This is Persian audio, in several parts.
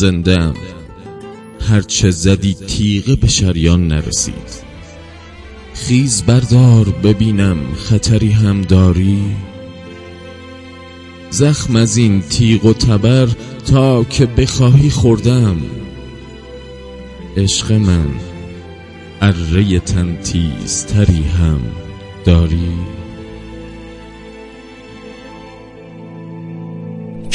زندم هرچه زدی تیغه به شریان نرسید. خیز بردار ببینم خطری هم داری. زخم از این تیغ و تبر تا که بخواهی خوردم. عشق من اره تنتیزتری هم داری.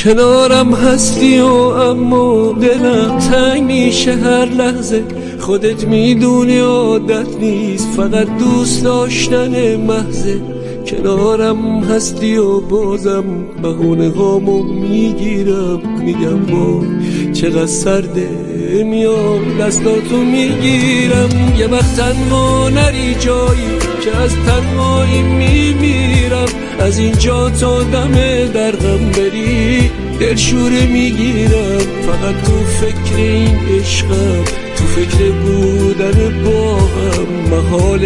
کنارم هستی و اما دلم تنگ میشه هر لحظه. خودت می‌دونی عادت نیست فقط دوست داشتن محضه. کنارم هستی و بازم بهونه هامو می‌گیرم. میگم با چقدر سرده میام دستاتو می‌گیرم. یه وقت تنها نری جایی که از تنهایی میمیرم. از اینجا تا دم درغم بری دلشوره می‌گیرم. فقط تو فکر این عشقم تو فکر بودن با هم محال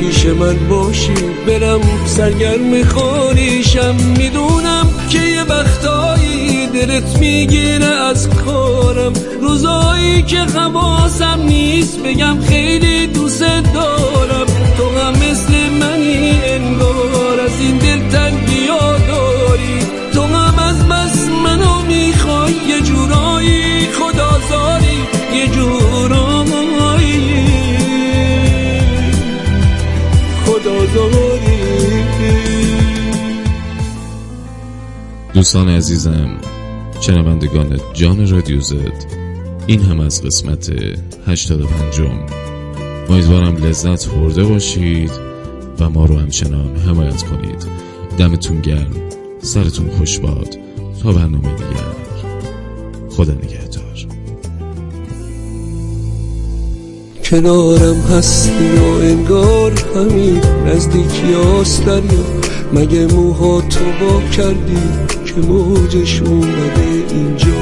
پیش من باشی برم سرگرم خانیشم می‌دونم که یه وقتایی دلت می‌گیره از کارم. روزایی که حواسم نیست بگم خیلی دوست دارم. دوستان عزیزم شنوندگان جان رادیو زد این هم از قسمت 85 امیدوارم لذت برده باشید و ما رو همچنان حمایت کنید. دمتون گرم سرتون خوش باد. تا برنامه دیگر. خدا نگهدار. کنارم هستی و انگار همین نزدیکی دریا مگه موها تو با کردی که موجش اومده اینجا؟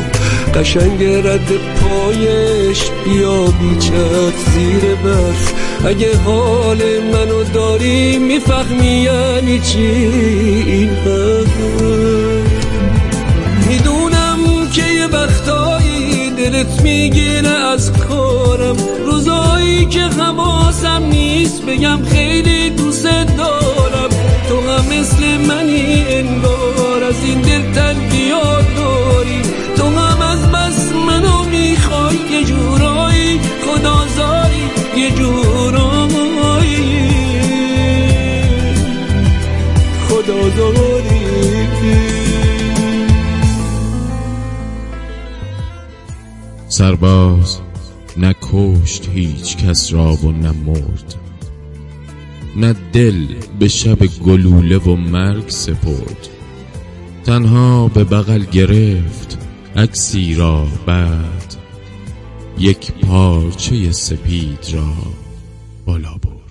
قشنگ رد پایش بیا بیچت زیر برف. اگه حال منو داری می‌فهمی یعنی چی این می‌دونم که یه وقتایی دلت می‌گیره از کارم. که حواسم نیست بگم خیلی دوست دارم. تو هم مثل منی انگار از این دل تنگی داری. تو هم از بس منو می‌خوای یه جورایی خدازاری یه جورایی خدازاری سرباز. نکشت هیچ کس را و نمرد نه دل به شب گلوله و مرگ سپرد. تنها به بغل گرفت عکسی را بعد یک پارچه سپید را بالا برد.